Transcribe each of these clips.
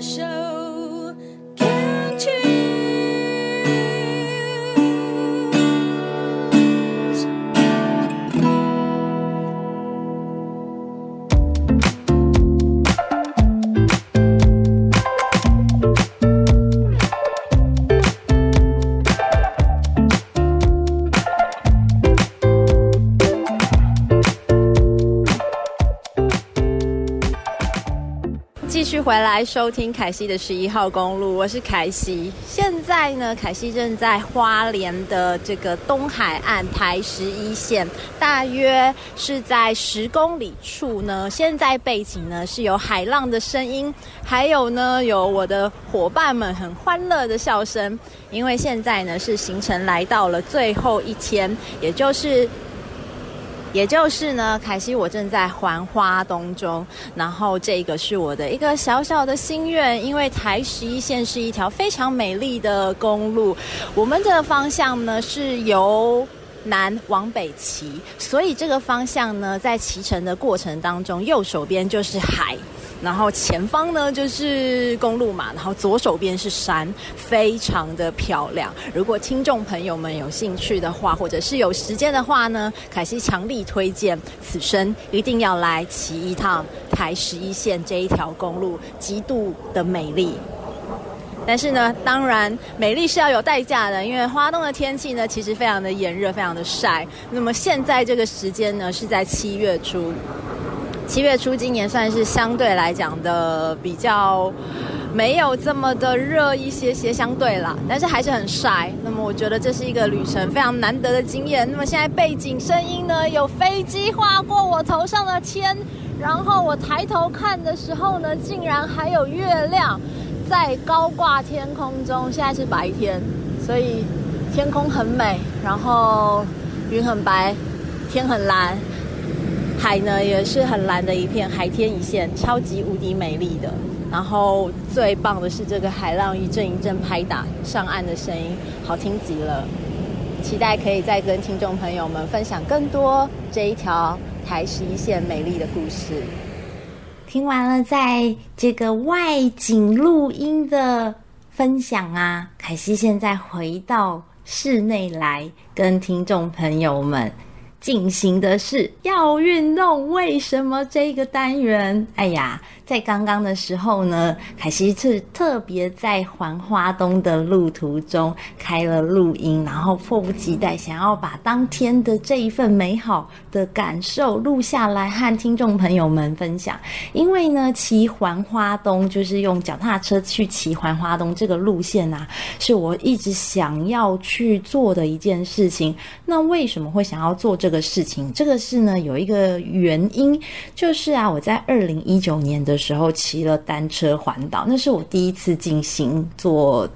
的手回来收听凯西的十一号公路，我是凯西。现在呢，凯西正在花莲的这个东海岸台十一线，大约是在十公里处呢。现在背景呢是有海浪的声音，还有呢有我的伙伴们很欢乐的笑声。因为现在呢是行程来到了最后一天，也就是。也就是呢，凯西，我正在环花东中，然后这个是我的一个小小的心愿，因为台十一线是一条非常美丽的公路，我们的方向呢是由南往北骑，所以这个方向呢，在骑乘的过程当中，右手边就是海。然后前方呢就是公路嘛，然后左手边是山，非常的漂亮。如果听众朋友们有兴趣的话，或者是有时间的话呢，凯西强力推荐此生一定要来骑一趟台十一线这一条公路，极度的美丽。但是呢，当然美丽是要有代价的，因为花东的天气呢其实非常的炎热，非常的晒。那么现在这个时间呢是在七月初。七月初，今年算是相对来讲的比较没有这么的热一些些，相对啦，但是还是很晒。那么我觉得这是一个旅程非常难得的经验。那么现在背景声音呢，有飞机划过我头上的天，然后我抬头看的时候呢，竟然还有月亮在高挂天空中。现在是白天，所以天空很美，然后云很白，天很蓝。海呢也是很蓝的一片，海天一线，超级无敌美丽的。然后最棒的是这个海浪一阵一阵拍打上岸的声音，好听极了。期待可以再跟听众朋友们分享更多这一条台十一线美丽的故事。听完了在这个外景录音的分享啊，凯西现在回到室内来跟听众朋友们。进行的是要运动，为什么这个单元？哎呀，在刚刚的时候呢，凯西是特别在环花东的路途中开了录音，然后迫不及待想要把当天的这一份美好的感受录下来和听众朋友们分享。因为呢，骑环花东就是用脚踏车去骑环花东这个路线啊，是我一直想要去做的一件事情。那为什么会想要做这个？事情，这个是呢，有一个原因，就是啊，我在二零一九年的时候骑了单车环岛，那是我第一次进行做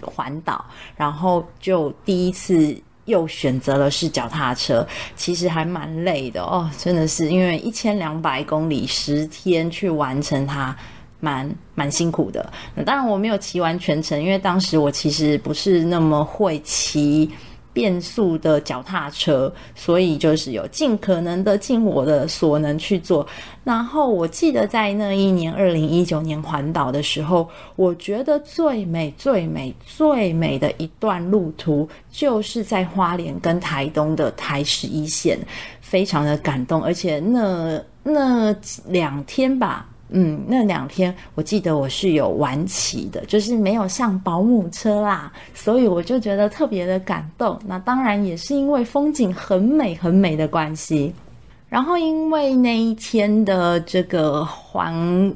环岛，然后就第一次又选择了是脚踏车，其实还蛮累的哦，真的是因为一千两百公里十天去完成它，蛮蛮辛苦的。当然我没有骑完全程，因为当时我其实不是那么会骑。变速的脚踏车，所以就是有尽可能的尽我的所能去做。然后我记得在那一年二零一九年环岛的时候，我觉得最美、最美、最美的一段路途，就是在花莲跟台东的台十一线，非常的感动。而且那那两天吧。嗯，那两天我记得我是有晚起的，就是没有上保姆车啦，所以我就觉得特别的感动。那当然也是因为风景很美很美的关系，然后因为那一天的这个黄。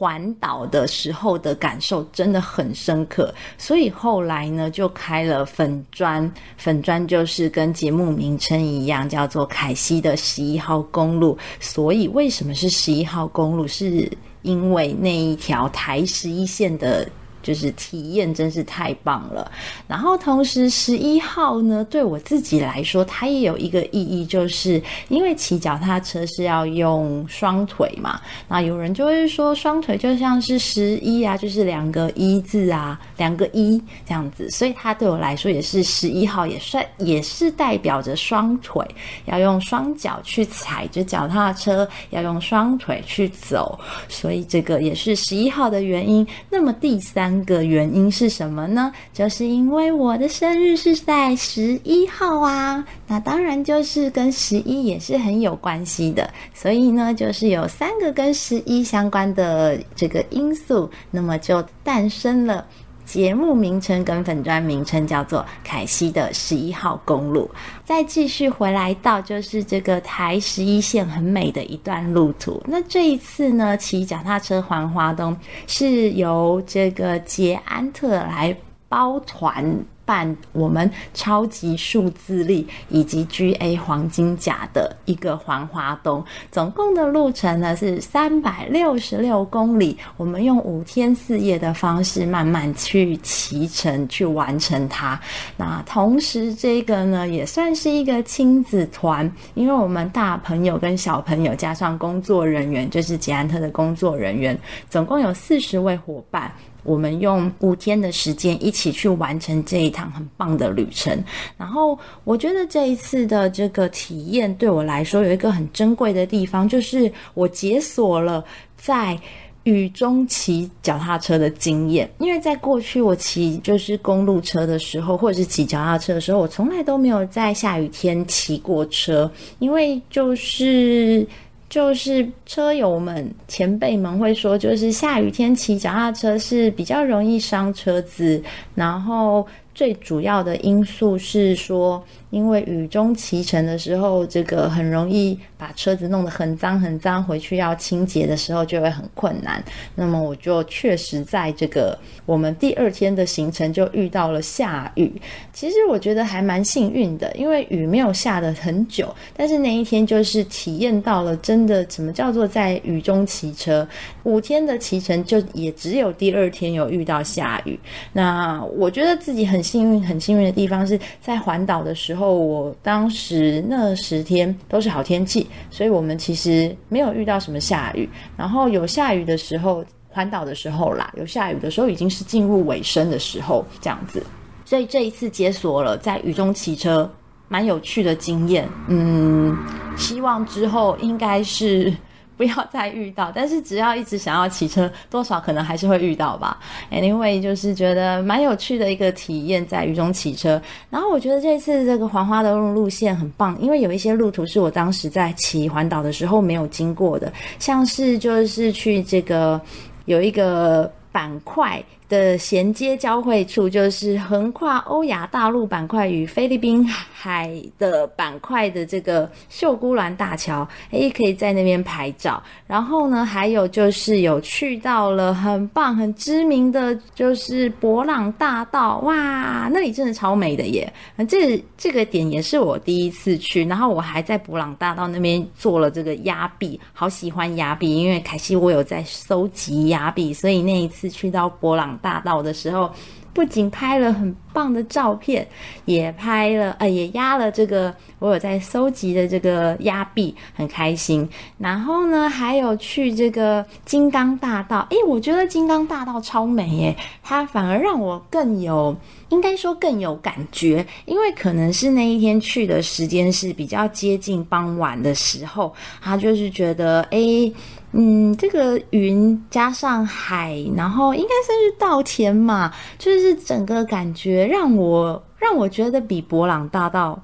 环岛的时候的感受真的很深刻，所以后来呢就开了粉砖，粉砖就是跟节目名称一样，叫做凯西的十一号公路。所以为什么是十一号公路？是因为那一条台十一线的就是体验真是太棒了。然后同时十一号呢，对我自己来说，它也有一个意义，就是因为骑脚踏车是要用双腿嘛。那有人就会说，双腿就像是十一啊，就是两个一字啊，两个一这样子。所以它对我来说也是十一号，也算也是代表着双腿，要用双脚去踩着脚踏车，要用双腿去走。所以这个也是十一号的原因。那么第三。三个原因是什么呢？就是因为我的生日是在十一号啊，那当然就是跟十一也是很有关系的。所以呢，就是有三个跟十一相关的这个因素，那么就诞生了节目名称跟粉专名称，叫做凯西的十一号公路。再继续回来到就是这个台十一线很美的一段路途。那这一次呢，骑脚踏车环花东是由这个捷安特来包团。办我们超级数字力以及 GA 黄金甲的一个环花东，总共的路程呢是三百六十六公里。我们用五天四夜的方式慢慢去骑乘，去完成它。那同时这个呢也算是一个亲子团，因为我们大朋友跟小朋友加上工作人员，就是捷安特的工作人员，总共有四十位伙伴。我们用五天的时间一起去完成这一趟很棒的旅程。然后，我觉得这一次的这个体验对我来说有一个很珍贵的地方，就是我解锁了在雨中骑脚踏车的经验。因为在过去我骑就是公路车的时候，或者是骑脚踏车的时候，我从来都没有在下雨天骑过车，因为就是。就是车友们、前辈们会说，就是下雨天骑脚踏车是比较容易伤车子，然后最主要的因素是说，因为雨中骑乘的时候，这个很容易把车子弄得很脏很脏，回去要清洁的时候就会很困难。那么我就确实在这个我们第二天的行程就遇到了下雨。其实我觉得还蛮幸运的，因为雨没有下得很久，但是那一天就是体验到了真的什么叫做在雨中骑车。五天的骑乘就也只有第二天有遇到下雨。那我觉得自己很幸运，很幸运的地方是在环岛的时候。我当时那十天都是好天气，所以我们其实没有遇到什么下雨。然后有下雨的时候，环岛的时候啦，有下雨的时候已经是进入尾声的时候，这样子。所以这一次解锁了在雨中骑车，蛮有趣的经验。嗯，希望之后应该是。不要再遇到，但是只要一直想要骑车，多少可能还是会遇到吧。Anyway，就是觉得蛮有趣的一个体验，在雨中骑车。然后我觉得这次这个环花的路路线很棒，因为有一些路途是我当时在骑环岛的时候没有经过的，像是就是去这个有一个板块。的衔接交汇处就是横跨欧亚大陆板块与菲律宾海的板块的这个秀姑峦大桥，诶，可以在那边拍照。然后呢，还有就是有去到了很棒、很知名的就是博朗大道，哇，那里真的超美的耶！这这个点也是我第一次去，然后我还在博朗大道那边做了这个压币，好喜欢压币，因为凯西我有在收集压币，所以那一次去到博朗大道的时候，不仅拍了很棒的照片，也拍了，呃，也压了这个我有在收集的这个压币，很开心。然后呢，还有去这个金刚大道，诶，我觉得金刚大道超美耶，它反而让我更有，应该说更有感觉，因为可能是那一天去的时间是比较接近傍晚的时候，他就是觉得，诶。嗯，这个云加上海，然后应该算是稻田嘛，就是整个感觉让我让我觉得比博朗大道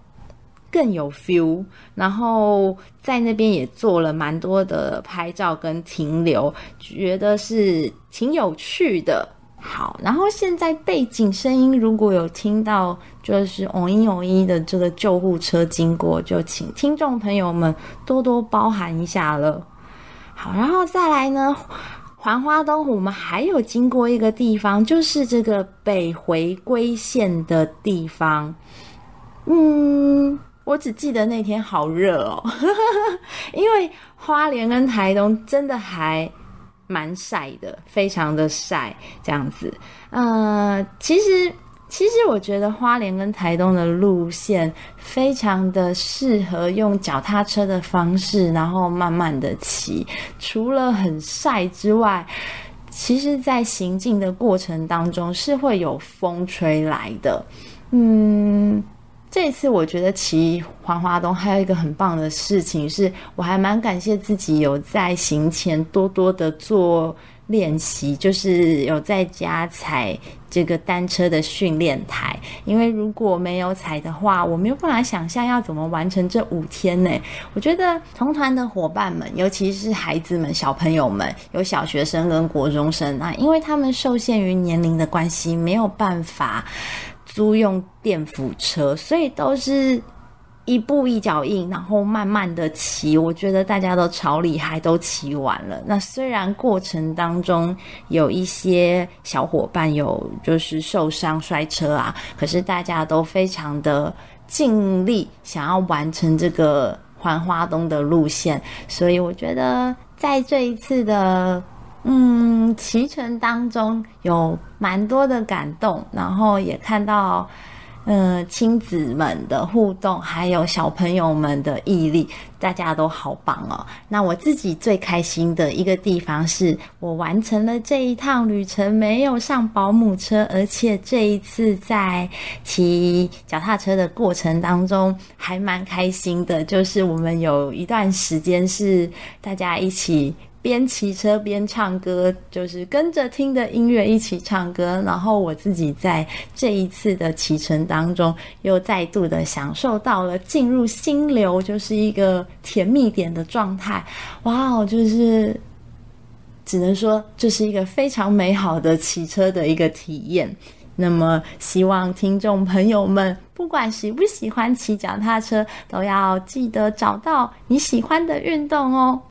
更有 feel。然后在那边也做了蛮多的拍照跟停留，觉得是挺有趣的。好，然后现在背景声音如果有听到就是嗡一嗡一的这个救护车经过，就请听众朋友们多多包涵一下了。好，然后再来呢，环花东我们还有经过一个地方，就是这个北回归线的地方。嗯，我只记得那天好热哦，因为花莲跟台东真的还蛮晒的，非常的晒这样子。呃，其实其实我觉得花莲跟台东的路线非常的适合用脚踏车的方式，然后慢慢的骑。除了很晒之外，其实在行进的过程当中是会有风吹来的。嗯。这次我觉得骑环花东还有一个很棒的事情是，我还蛮感谢自己有在行前多多的做练习，就是有在家踩这个单车的训练台。因为如果没有踩的话，我没有办法想象要怎么完成这五天呢。我觉得同团的伙伴们，尤其是孩子们、小朋友们，有小学生跟国中生啊，因为他们受限于年龄的关系，没有办法。租用电辅车，所以都是一步一脚印，然后慢慢的骑。我觉得大家都超厉害，都骑完了。那虽然过程当中有一些小伙伴有就是受伤摔车啊，可是大家都非常的尽力，想要完成这个环花东的路线。所以我觉得在这一次的。嗯，骑乘当中有蛮多的感动，然后也看到，呃，亲子们的互动，还有小朋友们的毅力，大家都好棒哦。那我自己最开心的一个地方是，我完成了这一趟旅程，没有上保姆车，而且这一次在骑脚踏车的过程当中还蛮开心的，就是我们有一段时间是大家一起。边骑车边唱歌，就是跟着听的音乐一起唱歌。然后我自己在这一次的骑乘当中，又再度的享受到了进入心流，就是一个甜蜜点的状态。哇哦，就是只能说这是一个非常美好的骑车的一个体验。那么，希望听众朋友们，不管喜不喜欢骑脚踏车，都要记得找到你喜欢的运动哦。